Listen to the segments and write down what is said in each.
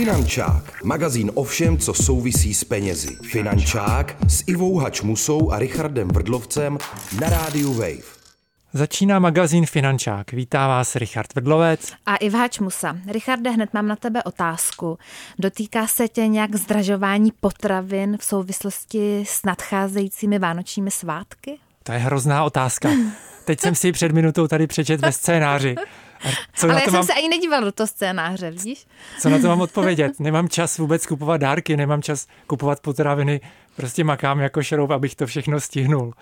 Finančák, magazín o všem, co souvisí s penězi. Finančák s Ivou Hačmusou a Richardem Vrdlovcem na rádiu Wave. Začíná magazín Finančák. Vítá vás Richard Vrdlovec. A Iva Hačmusa. Richarde, hned mám na tebe otázku. Dotýká se tě nějak zdražování potravin v souvislosti s nadcházejícími vánočními svátky? To je hrozná otázka. Teď jsem si ji před minutou tady přečet ve scénáři. Co Ale já to jsem mám... se ani nedíval do toho scénáře, vidíš? Co na to mám odpovědět? Nemám čas vůbec kupovat dárky, nemám čas kupovat potraviny, prostě makám jako šroub, abych to všechno stihnul.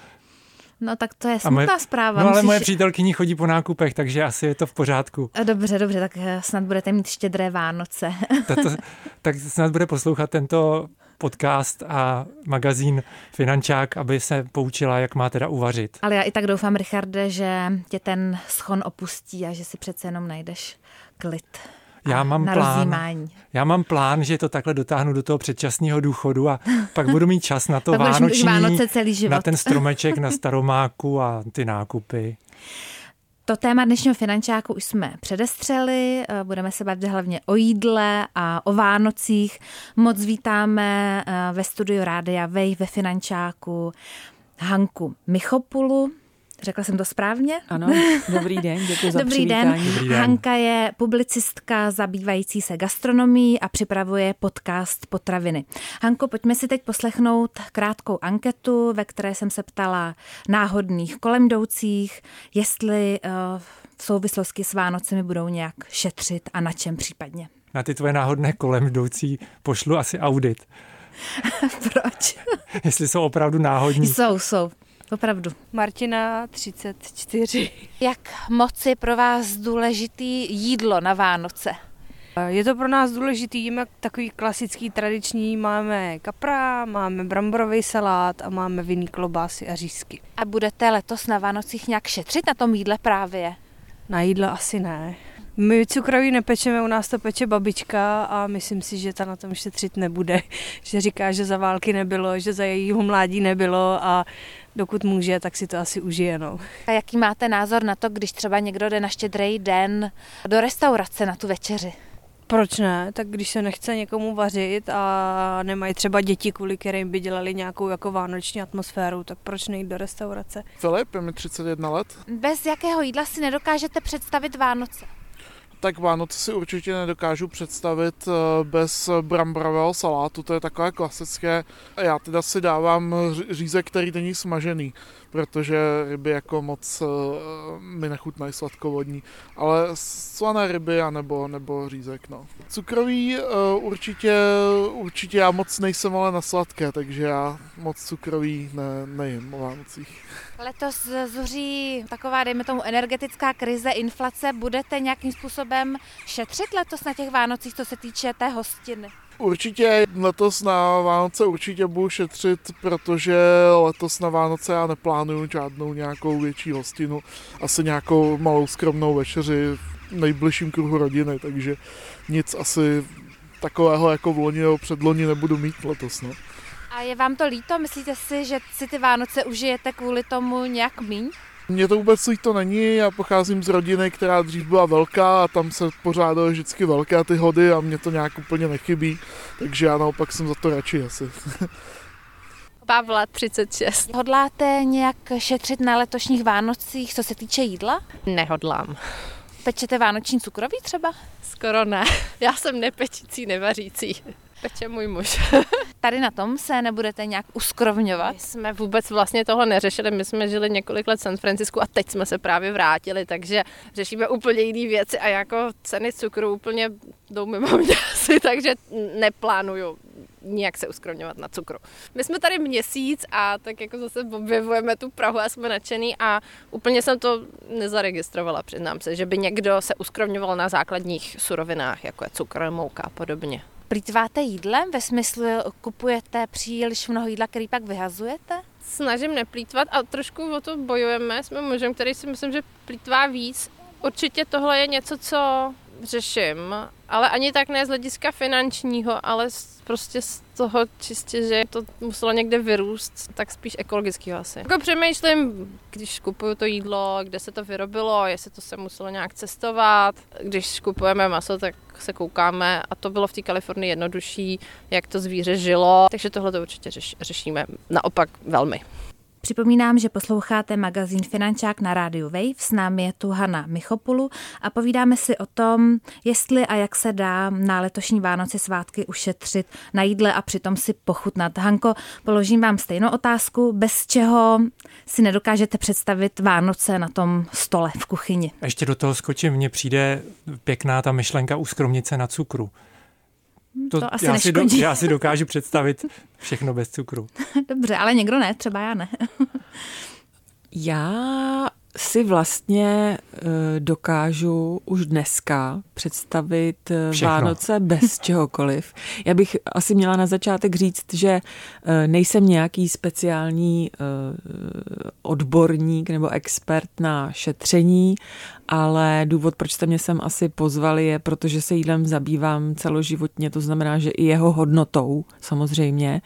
No tak to je smutná moje, zpráva. No ale Musíš... moje přítelkyně chodí po nákupech, takže asi je to v pořádku. Dobře, dobře, tak eh, snad budete mít štědré Vánoce. Tato, tak snad bude poslouchat tento podcast a magazín Finančák, aby se poučila, jak má teda uvařit. Ale já i tak doufám, Richarde, že tě ten schon opustí a že si přece jenom najdeš klid. Já mám, plán, já mám plán, že to takhle dotáhnu do toho předčasného důchodu a pak budu mít čas na to vánoční, Vánoce celý život. na ten stromeček, na staromáku a ty nákupy. To téma dnešního finančáku už jsme předestřeli, eh, budeme se bavit hlavně o jídle a o Vánocích. Moc vítáme eh, ve studiu Rádia Vej ve finančáku Hanku Michopulu, Řekla jsem to správně? Ano, dobrý den, děkuji za dobrý den. dobrý den. Hanka je publicistka zabývající se gastronomií a připravuje podcast Potraviny. Hanko, pojďme si teď poslechnout krátkou anketu, ve které jsem se ptala náhodných kolem jdoucích, jestli uh, v souvislosti s Vánocemi budou nějak šetřit a na čem případně. Na ty tvoje náhodné kolem jdoucí pošlu asi audit. Proč? Jestli jsou opravdu náhodní. Jsou, jsou. Opravdu. Martina, 34. Jak moc je pro vás důležitý jídlo na Vánoce? Je to pro nás důležitý, jíme takový klasický tradiční, máme kapra, máme bramborový salát a máme vinný klobásy a řízky. A budete letos na Vánocích nějak šetřit na tom jídle právě? Na jídle asi ne. My cukroví nepečeme, u nás to peče babička a myslím si, že ta na tom šetřit nebude. Že říká, že za války nebylo, že za jejího mládí nebylo a dokud může, tak si to asi užije. No. A jaký máte názor na to, když třeba někdo jde na štědrý den do restaurace na tu večeři? Proč ne? Tak když se nechce někomu vařit a nemají třeba děti, kvůli kterým by dělali nějakou jako vánoční atmosféru, tak proč nejít do restaurace? Filip, je mi 31 let. Bez jakého jídla si nedokážete představit Vánoce? Tak Vánoce si určitě nedokážu představit eh, bez bramborového salátu, to je takové klasické. Já teda si dávám řízek, který není smažený, protože ryby jako moc eh, mi nechutnají sladkovodní, ale slané ryby a nebo, nebo řízek, no. Cukrový eh, určitě, určitě já moc nejsem ale na sladké, takže já moc cukrový ne, nejím o Vánocích. Letos zuří taková, dejme tomu, energetická krize, inflace. Budete nějakým způsobem šetřit letos na těch Vánocích, co se týče té hostiny? Určitě letos na Vánoce určitě budu šetřit, protože letos na Vánoce já neplánuju žádnou nějakou větší hostinu, asi nějakou malou skromnou večeři v nejbližším kruhu rodiny, takže nic asi takového jako v loni nebo předloni nebudu mít letos. No. A je vám to líto? Myslíte si, že si ty Vánoce užijete kvůli tomu nějak míň? Mně to vůbec líto není, já pocházím z rodiny, která dřív byla velká a tam se pořádaly vždycky velké ty hody a mě to nějak úplně nechybí, takže já naopak jsem za to radši asi. Pavla, 36. Hodláte nějak šetřit na letošních Vánocích, co se týče jídla? Nehodlám. Pečete vánoční cukroví třeba? Skoro ne. Já jsem nepečící, nevařící. Peče můj muž. Tady na tom se nebudete nějak uskrovňovat? My jsme vůbec vlastně toho neřešili. My jsme žili několik let v San Francisku a teď jsme se právě vrátili, takže řešíme úplně jiné věci a jako ceny cukru úplně jdou mimo mě asi, takže neplánuju nijak se uskrovňovat na cukru. My jsme tady měsíc a tak jako zase objevujeme tu Prahu a jsme nadšený a úplně jsem to nezaregistrovala, přiznám se, že by někdo se uskrovňoval na základních surovinách, jako je cukr, mouka a podobně. Plítváte jídlem? Ve smyslu kupujete příliš mnoho jídla, který pak vyhazujete? Snažím neplítvat a trošku o to bojujeme. Jsme mužem, který si myslím, že plítvá víc. Určitě tohle je něco, co řeším, ale ani tak ne z hlediska finančního, ale prostě z toho čistě, že to muselo někde vyrůst, tak spíš ekologického asi. Jako přemýšlím, když kupuju to jídlo, kde se to vyrobilo, jestli to se muselo nějak cestovat. Když kupujeme maso, tak se koukáme a to bylo v té Kalifornii jednodušší, jak to zvíře žilo, takže tohle to určitě řeš, řešíme naopak velmi. Připomínám, že posloucháte magazín Finančák na rádiu Wave. S námi je tu Hanna Michopulu a povídáme si o tom, jestli a jak se dá na letošní Vánoci svátky ušetřit na jídle a přitom si pochutnat. Hanko, položím vám stejnou otázku, bez čeho si nedokážete představit Vánoce na tom stole v kuchyni. Ještě do toho skočím, mně přijde pěkná ta myšlenka u skromnice na cukru. To, to asi já, si do, já si dokážu představit všechno bez cukru. Dobře, ale někdo ne, třeba já ne. já si vlastně uh, dokážu už dneska představit uh, Všechno. Vánoce bez čehokoliv. Já bych asi měla na začátek říct, že uh, nejsem nějaký speciální odborník nebo expert na šetření, ale důvod, proč jste mě sem asi pozvali, je, protože se jídlem zabývám celoživotně, to znamená, že i jeho hodnotou samozřejmě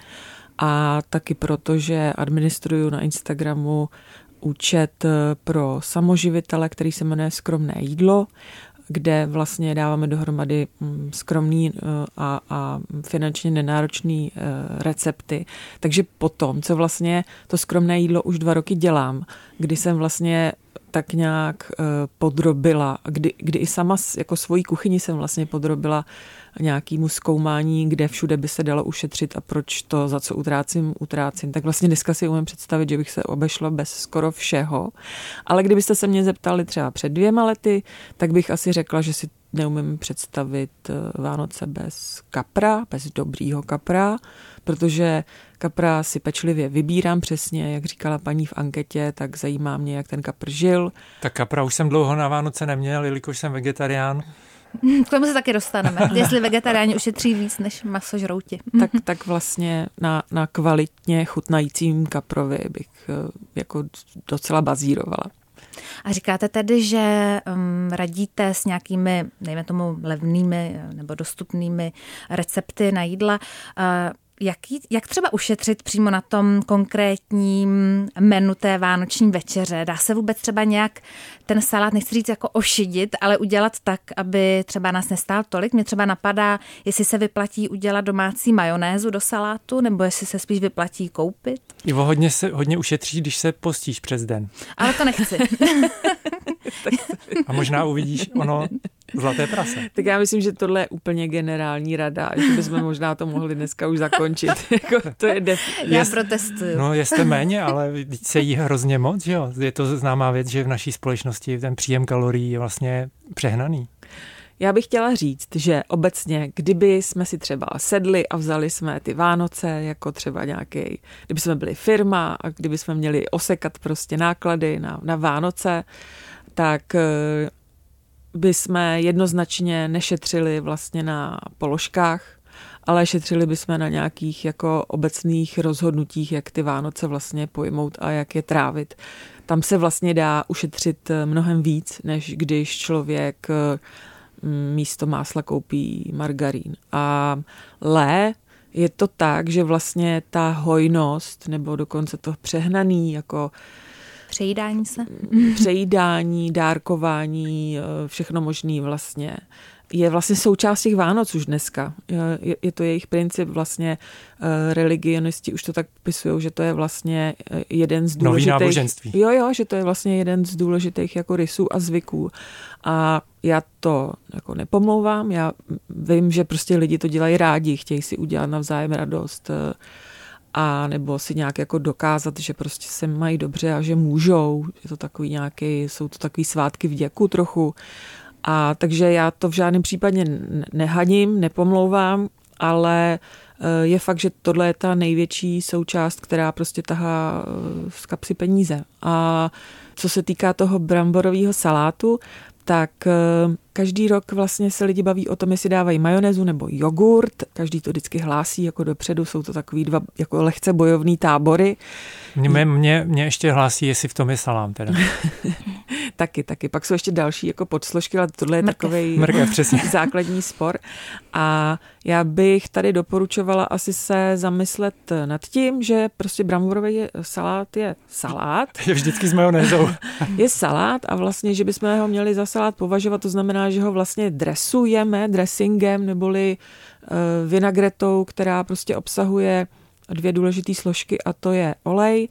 a taky proto, že administruju na Instagramu účet eh, pro samoživitele, který se jmenuje Skromné jídlo, kde vlastně dáváme dohromady mm, skromný eh, a, a finančně nenáročný eh, recepty. Takže potom, co vlastně to skromné jídlo už dva roky dělám, kdy jsem vlastně tak nějak podrobila, kdy, kdy i sama jako svoji kuchyni jsem vlastně podrobila nějakému zkoumání, kde všude by se dalo ušetřit a proč to, za co utrácím, utrácím. Tak vlastně dneska si umím představit, že bych se obešla bez skoro všeho. Ale kdybyste se mě zeptali třeba před dvěma lety, tak bych asi řekla, že si neumím představit eh, Vánoce bez kapra, bez dobrýho kapra, protože kapra si pečlivě vybírám přesně, jak říkala paní v anketě, tak zajímá mě, jak ten kapr žil. Tak kapra už jsem dlouho na Vánoce neměl, jelikož jsem vegetarián. K tomu se taky dostaneme. Jestli vegetariáni ušetří víc než masožrouti. tak, tak vlastně na, na kvalitně chutnajícím kaprovi bych eh, jako docela bazírovala. A říkáte tedy, že um, radíte s nějakými, dejme tomu, levnými eh, nebo dostupnými recepty na jídla. Uh, jak, jak třeba ušetřit přímo na tom konkrétním menu té vánoční večeře? Dá se vůbec třeba nějak ten salát, nechci říct jako ošidit, ale udělat tak, aby třeba nás nestál tolik? Mě třeba napadá, jestli se vyplatí udělat domácí majonézu do salátu, nebo jestli se spíš vyplatí koupit? Ivo, hodně, se, hodně ušetří, když se postíš přes den. Ale to nechci. A možná uvidíš ono zlaté prase. Tak já myslím, že tohle je úplně generální rada, že bychom možná to mohli dneska už zakončit. Jako, to je def... Já jest, protestuju. No, jste méně, ale se jí hrozně moc, že jo? Je to známá věc, že v naší společnosti ten příjem kalorií je vlastně přehnaný. Já bych chtěla říct, že obecně, kdyby jsme si třeba sedli a vzali jsme ty Vánoce jako třeba nějaký, kdyby jsme byli firma a kdyby jsme měli osekat prostě náklady na, na Vánoce, tak eh, by jsme jednoznačně nešetřili vlastně na položkách, ale šetřili bychom na nějakých jako obecných rozhodnutích, jak ty Vánoce vlastně pojmout a jak je trávit. Tam se vlastně dá ušetřit eh, mnohem víc, než když člověk eh, místo másla koupí margarín. A lé je to tak, že vlastně ta hojnost nebo dokonce to přehnaný jako Přejídání se? Přejídání, dárkování, eh, všechno možný vlastně je vlastně součást těch Vánoc už dneska. Je, je to jejich princip vlastně, eh, religionisti už to tak popisují, že to je vlastně eh, jeden z důležitých... Nový náboženství. Jo, jo, že to je vlastně jeden z důležitých jako rysů a zvyků. A já to jako nepomlouvám, já vím, že prostě lidi to dělají rádi, chtějí si udělat navzájem radost, a nebo si nějak jako dokázat, že prostě se mají dobře a že můžou, je to takový nějaký, jsou to takový svátky vděku trochu. A takže já to v žádném případě nehaním, nepomlouvám, ale eh, je fakt, že tohle je ta největší součást, která prostě tahá eh, z kapsy peníze. A co se týká toho bramborového salátu, tak eh, každý rok vlastně se lidi baví o tom, jestli dávají majonézu nebo jogurt. Každý to vždycky hlásí jako dopředu, jsou to takový dva jako lehce bojovný tábory. Mě, mě, mě ještě hlásí, jestli v tom je salám teda. taky, taky. Pak jsou ještě další jako podsložky, ale tohle je takový základní spor. A já bych tady doporučovala asi se zamyslet nad tím, že prostě bramborový salát je salát. Je vždycky s majonézou. je salát a vlastně, že bychom ho měli za salát považovat, to znamená, že ho vlastně dresujeme dressingem neboli uh, vinagretou, která prostě obsahuje dvě důležité složky a to je olej,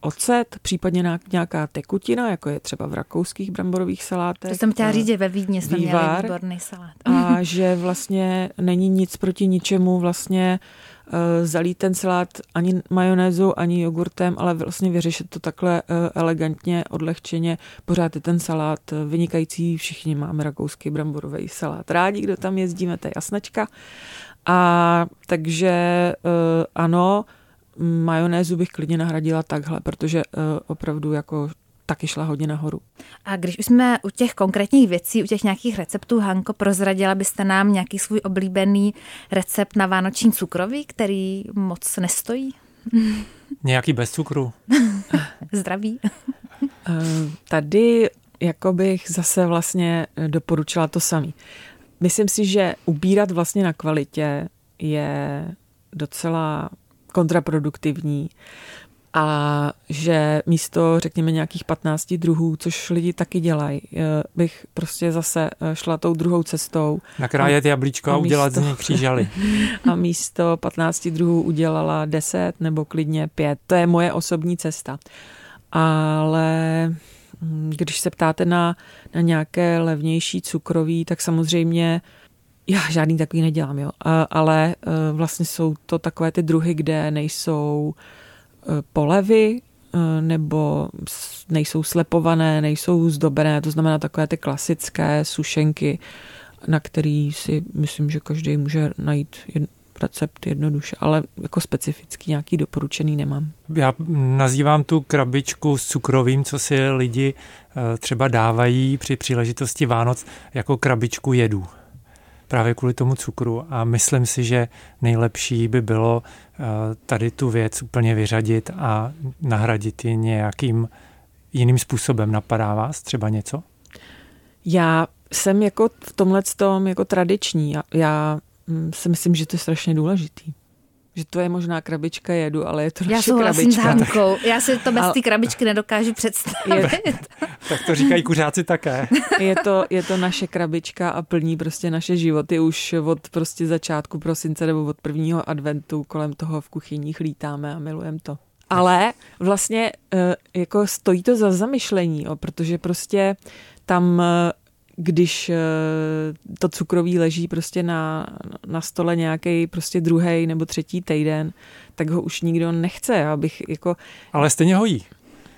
ocet, případně nějaká tekutina, jako je třeba v rakouských bramborových salátech. To jsem chtěla říct, že ve Vídni jsme vývar, měli výborný salát. A že vlastně není nic proti ničemu vlastně uh, zalít ten salát ani majonézou, ani jogurtem, ale vlastně vyřešit to takhle elegantně, odlehčeně. Pořád je ten salát vynikající, všichni máme rakouský bramborový salát rádi, kdo tam jezdíme, to je jasnačka. A takže ano, majonézu bych klidně nahradila takhle, protože uh, opravdu jako taky šla hodně nahoru. A když už jsme u těch konkrétních věcí, u těch nějakých receptů, Hanko, prozradila byste nám nějaký svůj oblíbený recept na vánoční cukroví, který moc nestojí? Nějaký bez cukru. Zdraví. Tady jako bych zase vlastně doporučila to samý. Myslím si, že ubírat vlastně na kvalitě je docela kontraproduktivní a že místo, řekněme, nějakých 15 druhů, což lidi taky dělají, eh, bych prostě zase eh, šla tou druhou cestou. Nakrájet jablíčko a, a udělat místo, z nich křížaly. A místo 15 druhů udělala 10 nebo klidně 5. To je moje osobní cesta. Ale hm, když se ptáte na, na nějaké levnější cukroví, tak samozřejmě já žádný takový nedělám, jo. A, ale eh, vlastně jsou to takové ty druhy, kde nejsou Eh, polevy eh, nebo nejsou slepované, nejsou zdobené, to znamená takové ty klasické sušenky, na který si myslím, že každý může najít recept jednoduše, ale jako specifický nějaký doporučený nemám. Já nazývám tu krabičku s cukrovým, co si lidi třeba dávají při příležitosti Vánoc jako krabičku jedu právě kvůli tomu cukru a myslím si, že nejlepší by bylo eh, tady tu věc úplně vyřadit a nahradit ji nějakým jiným způsobem. Napadá vás třeba něco? Já jsem jako v tomhle tom jako tradiční. Já, já mm, si myslím, že to je strašně důležitý že to je možná krabička jedu, ale je to Já naše krabička. S Já si to bez té krabičky nedokážu představit. Je, tak to říkají kuřáci také. Je to, je to naše krabička a plní prostě naše životy už od prostě začátku prosince nebo od prvního adventu kolem toho v kuchyních lítáme a milujeme to. Ale vlastně eh, jako stojí to za zamyšlení, protože prostě tam eh, když eh, to cukroví leží prostě na, na stole nějaký prostě druhý nebo třetí týden, tak ho už nikdo nechce, abych jako... Ale stejně hojí.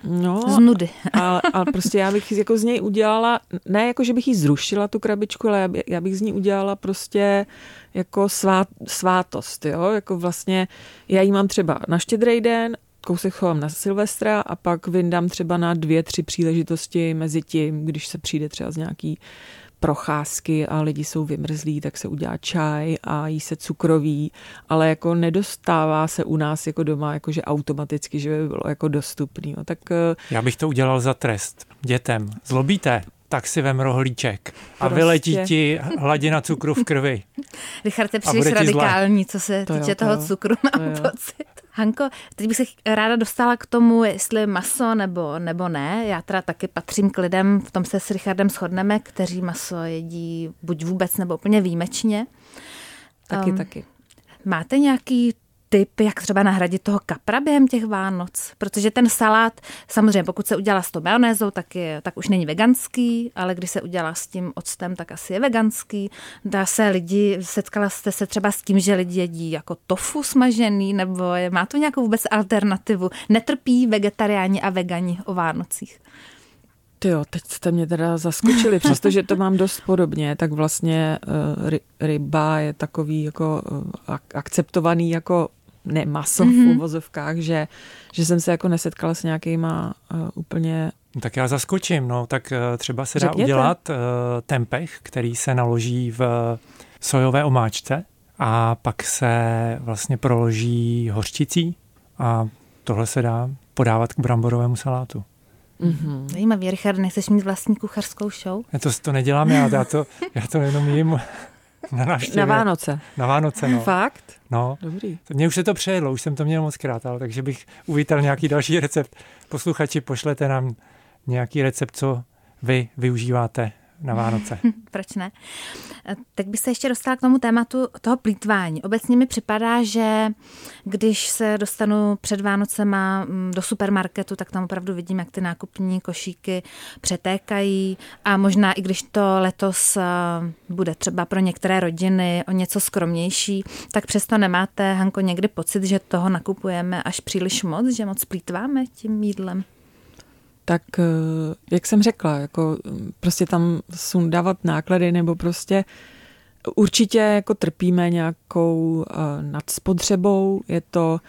No, z nudy. A, a prostě já bych jako z něj udělala, ne jako, že bych jí zrušila tu krabičku, ale já bych z ní udělala prostě jako svát, svátost, jo, jako vlastně já jí mám třeba na štědrý den kousek chovám na Silvestra a pak vyndám třeba na dvě, tři příležitosti mezi tím, když se přijde třeba z nějaký procházky a lidi jsou vymrzlí, tak se udělá čaj a jí se cukroví, ale jako nedostává se u nás jako doma, jakože automaticky, že by bylo jako dostupný. No, tak, eh, Já bych to udělal za trest dětem. Zlobíte? tak si vem rohlíček a prostě. vyletí ti hladina cukru v krvi. Richard je příliš radikální, co se to týče jo, to toho cukru, mám to pocit. Hanko, teď bych se ráda dostala k tomu, jestli maso nebo, nebo ne. Já teda taky patřím k lidem, v tom se s Richardem shodneme, kteří maso jedí buď vůbec nebo úplně výjimečně. Taky, um, taky. Máte nějaký tip, jak třeba nahradit toho kapra během těch Vánoc? Protože ten salát, samozřejmě pokud se udělá s tou majonézou, tak, je, tak už není veganský, ale když se udělá s tím octem, tak asi je veganský. Dá se lidi, setkala jste se třeba s tím, že lidi jedí jako tofu smažený, nebo je, má to nějakou vůbec alternativu? Netrpí vegetariáni a vegani o Vánocích? Ty jo, teď jste mě teda zaskočili, přestože to mám dost podobně, tak vlastně uh, ryba je takový jako uh, akceptovaný jako ne maso mm-hmm. v mhm. uvozovkách, že, že jsem se jako nesetkala s nějakýma uh, úplně tak já zaskočím, no, tak uh, třeba se dá Řekněte. udělat uh, tempeh, který se naloží v sojové omáčce a pak se vlastně proloží hořčicí a tohle se dá podávat k bramborovému salátu. Mm-hmm. Zajímavý, Richard, nechceš mít vlastní kuchařskou show? Já to, to nedělám já, já to, já to jenom jím na návštěvě. Na Vánoce. Na Vánoce, no. Fakt? No. Dobrý. Mně už se to přejelo, už jsem to měl moc krát, ale takže bych uvítal nějaký další recept. Posluchači, pošlete nám nějaký recept, co vy využíváte na Vánoce. Proč ne? Teď bych se ještě dostala k tomu tématu toho plítvání. Obecně mi připadá, že když se dostanu před Vánocema mm, do supermarketu, tak tam opravdu vidím, jak ty nákupní košíky přetékají a možná i když to letos eh, bude třeba pro některé rodiny o něco skromnější, tak přesto nemáte, Hanko, někdy pocit, že toho nakupujeme až příliš moc, že moc plítváme tím jídlem? Tak eh, jak jsem řekla, jako mm, prostě tam sundávat náklady nebo prostě určitě jako trpíme nějakou uh, nadspotřebou. Je to,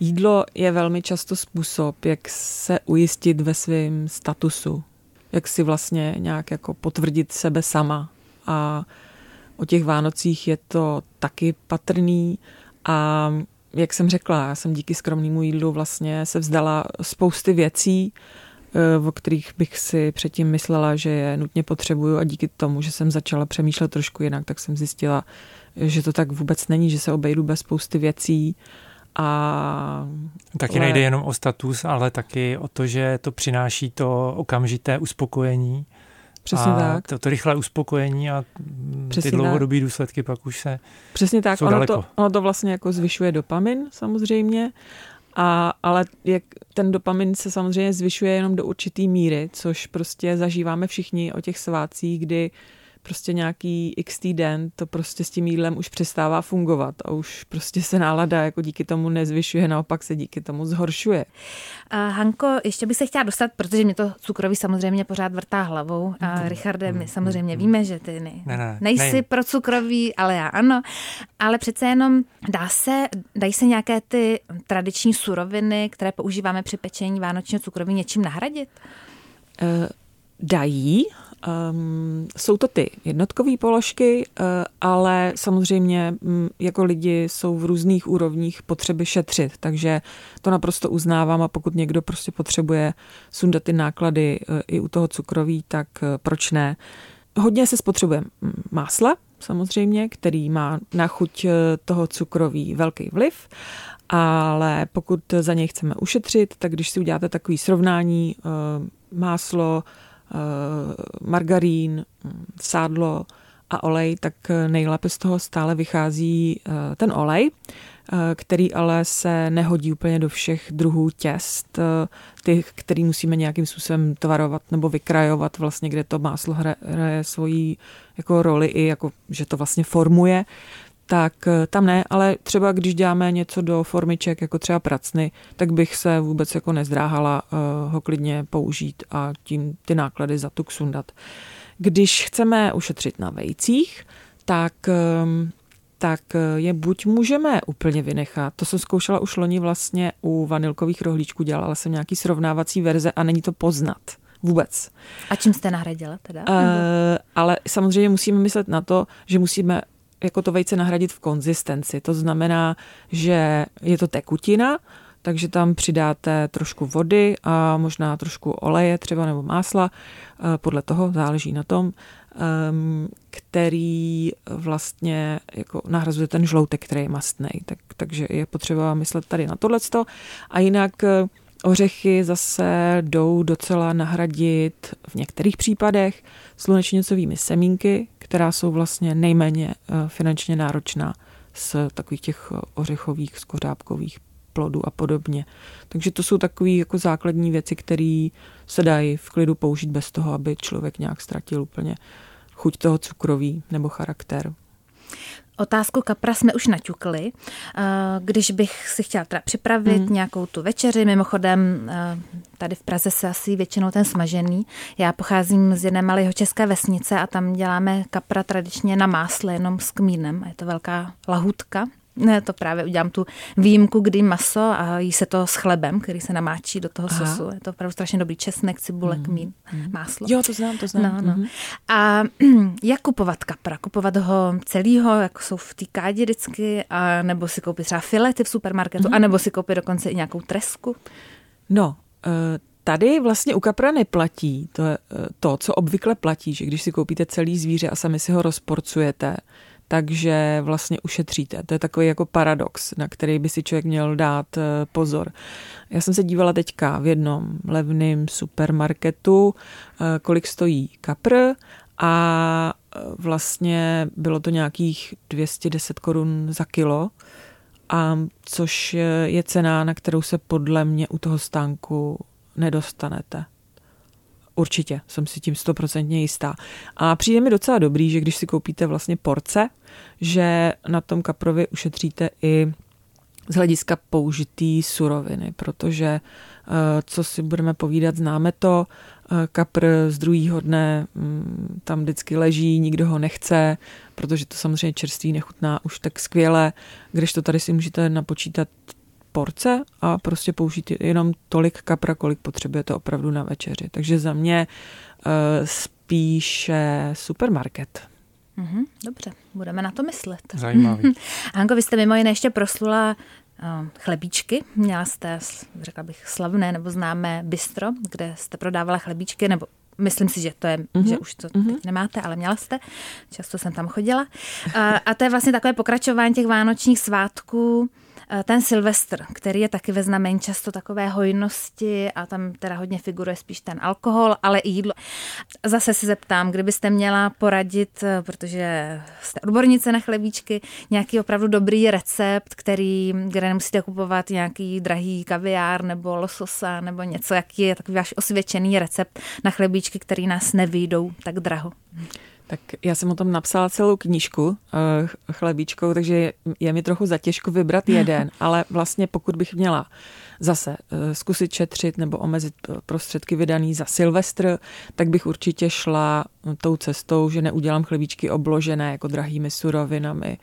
jídlo je velmi často způsob, jak se ujistit ve svém statusu, jak si vlastně nějak jako potvrdit sebe sama. A o těch Vánocích je to taky patrný. A jak jsem řekla, já jsem díky skromnému jídlu vlastně se vzdala spousty věcí, Eh, o kterých bych si předtím myslela, že je nutně potřebuju a díky tomu, že jsem začala přemýšlet trošku jinak, tak jsem zjistila, že to tak vůbec není, že se obejdu bez spousty věcí a... Taky ale... nejde jenom o status, ale taky o to, že to přináší to okamžité uspokojení. Přesně a tak. To, to rychlé uspokojení a Přesně ty dlouhodobé důsledky pak už se Přesně tak. Ono to, ono to vlastně jako zvyšuje dopamin samozřejmě a, ale jak ten dopamin se samozřejmě zvyšuje jenom do určitý míry, což prostě zažíváme všichni o těch svácích, kdy prostě nějaký x den to prostě s tím jídlem už přestává fungovat a už prostě se nálada jako díky tomu nezvyšuje, naopak se díky tomu zhoršuje. Uh, Hanko, ještě bych se chtěla dostat, protože mě to cukroví samozřejmě pořád vrtá hlavou a mm. Richarde, my samozřejmě mm. víme, že ty ne, ne, ne, nejsi ne. pro cukroví, ale já ano, ale přece jenom dá se, dají se nějaké ty tradiční suroviny, které používáme při pečení vánočního cukroví něčím nahradit? Uh, dají, Um, jsou to ty jednotkové položky, uh, ale samozřejmě um, jako lidi jsou v různých úrovních potřeby šetřit, takže to naprosto uznávám a pokud někdo prostě potřebuje sundat ty náklady uh, i u toho cukroví, tak uh, proč ne. Hodně se spotřebuje másla, samozřejmě, který má na chuť toho cukroví velký vliv, ale pokud za něj chceme ušetřit, tak když si uděláte takový srovnání máslo, margarín, sádlo a olej, tak nejlépe z toho stále vychází eh, ten olej, eh, který ale se nehodí úplně do všech druhů těst, ty, který musíme nějakým způsobem tvarovat nebo vykrajovat, vlastně, kde to máslo hraje, hraje svoji jako roli i jako, že to vlastně formuje tak eh, tam ne, ale třeba když děláme něco do formiček, jako třeba pracny, tak bych se vůbec jako nezdráhala uh, ho klidně použít a tím ty náklady za tuk sundat. Když chceme ušetřit na vejcích, tak um, tak eh, je buď můžeme úplně vynechat. To jsem zkoušela už loni vlastně u vanilkových rohlíčků, dělala jsem nějaký srovnávací verze a není to poznat. Vůbec. A čím jste nahradila teda? Uh, ale samozřejmě musíme myslet na to, že musíme jako to vejce nahradit v konzistenci. To znamená, že je to tekutina, takže tam přidáte trošku vody a možná trošku oleje třeba nebo másla, eh, podle toho záleží na tom, ehm, který vlastně jako nahrazuje ten žloutek, který je mastný. Tak, takže je potřeba myslet tady na tohleto. A jinak eh, Ořechy zase jdou docela nahradit v některých případech slunečnicovými semínky, která jsou vlastně nejméně eh, finančně náročná z takových těch eh, ořechových, skořápkových plodů a podobně. Takže to jsou takové jako základní věci, které se dají v klidu použít bez toho, aby člověk nějak ztratil úplně chuť toho cukroví nebo charakter. Otázku kapra jsme už naťukli. Eh, když bych si chtěla teda připravit mm. nějakou tu večeři, mimochodem eh, tady v Praze se asi většinou ten smažený. Já pocházím z jedné malé české vesnice a tam děláme kapra tradičně na másle, jenom s kmínem. Je to velká lahutka. Ne, to právě udělám tu výjimku, kdy maso a jí se to s chlebem, který se namáčí do toho Aha. sosu. Je to opravdu strašně dobrý česnek, cibule, mm. kmín, mm. máslo. Jo, to znám, to znám. No, no. Mm. A jak kupovat kapra? Kupovat ho celýho, jako jsou v té kádě vždycky, a nebo si koupit třeba filety v supermarketu, mm. anebo si koupit dokonce i nějakou tresku? No, uh, Tady vlastně u kapra neplatí to, to, co obvykle platí, že když si koupíte celý zvíře a sami si ho rozporcujete, takže vlastně ušetříte. To je takový jako paradox, na který by si člověk měl dát eh, pozor. Já jsem se dívala teďka v jednom levném supermarketu, eh, kolik stojí kapr a eh, vlastně bylo to nějakých 210 korun za kilo, a což je cena, na kterou se podle mě u toho stánku nedostanete. Určitě, jsem si tím stoprocentně jistá. A přijde mi docela dobrý, že když si koupíte vlastně porce, že na tom kaprovi ušetříte i z hlediska použitý suroviny, protože eh, co si budeme povídat, známe to, eh, kapr z druhého dne mm, tam vždycky leží, nikdo ho nechce, protože to samozřejmě čerství nechutná už tak skvěle, když to tady si můžete napočítat porce a prostě použít jenom tolik kapra, kolik potřebujete opravdu na večeři. Takže za mě uh, spíše supermarket. Mm-hmm, dobře, budeme na to myslet. Zajímavý. Hanko, vy jste mimo jiné ještě proslula uh, chlebíčky. Měla jste, řekla bych, slavné nebo známé bistro, kde jste prodávala chlebíčky, nebo myslím si, že to je, mm-hmm. že už to mm-hmm. teď nemáte, ale měla jste. Často jsem tam chodila. Uh, a to je vlastně takové pokračování těch vánočních svátků ten Silvestr, který je taky ve znamení často takové hojnosti a tam teda hodně figuruje spíš ten alkohol, ale i jídlo. Zase se zeptám, kdybyste měla poradit, eh, protože jste odbornice na chlebíčky, nějaký opravdu dobrý recept, který, kde nemusíte kupovat nějaký drahý kaviár nebo lososa nebo něco, jaký je takový váš osvědčený recept na chlebíčky, který nás nevyjdou tak draho. Tak já jsem o tom napsala celou knížku uh, chlebíčkou, takže je mi trochu zatěžko vybrat jeden, ale vlastně pokud bych měla zase uh, zkusit šetřit nebo omezit prostředky vydaný za Silvestr, tak bych určitě šla tou cestou, že neudělám chlebíčky obložené jako drahými surovinami,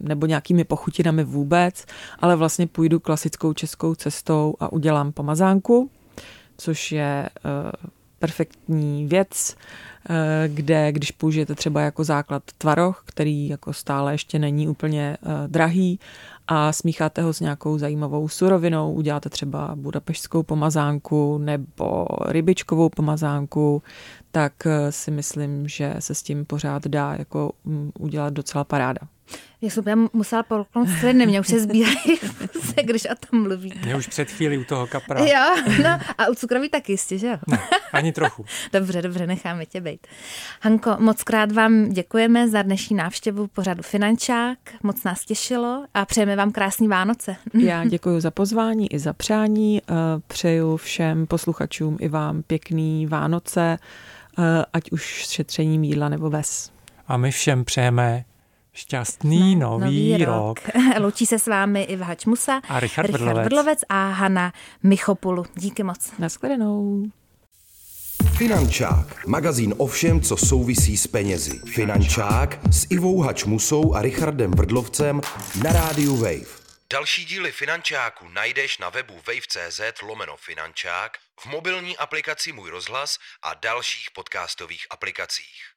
nebo nějakými pochutinami vůbec, ale vlastně půjdu klasickou českou cestou a udělám pomazánku, což je perfektní věc, eh, kde když použijete třeba jako základ tvaroh, který jako stále ještě není úplně eh, drahý a smícháte ho s nějakou zajímavou surovinou, uděláte třeba budapeštskou pomazánku nebo rybičkovou pomazánku, tak eh, si myslím, že se s tím pořád dá jako mm, udělat docela paráda. Já jsem já musela polknout středně, mě už se sbírají se, když o tom mluví. Mě už před chvíli u toho kapra. Jo, no a u cukroví taky jistě, že jo? Ne, ani trochu. dobře, dobře, necháme tě být. Hanko, moc krát vám děkujeme za dnešní návštěvu pořadu Finančák, moc nás těšilo a přejeme vám krásný Vánoce. Já děkuji za pozvání i za přání, eh, přeju všem posluchačům i vám pěkný Vánoce, eh, ať už s šetřením jídla nebo ves. A my všem přejeme Šťastný no, nový, nový rok. rok. Loučí se s vámi i Musa, a Richard, Richard Brlovec. Brlovec a Hanna Michopulu. Díky moc. Naschledanou. Finančák, magazín o všem, co souvisí s penězi. Finančák s Ivou Hačmusou a Richardem Vrdlovcem na rádiu Wave. Další díly Finančáku najdeš na webu wave.cz lomeno Finančák, v mobilní aplikaci Můj rozhlas a dalších podcastových aplikacích.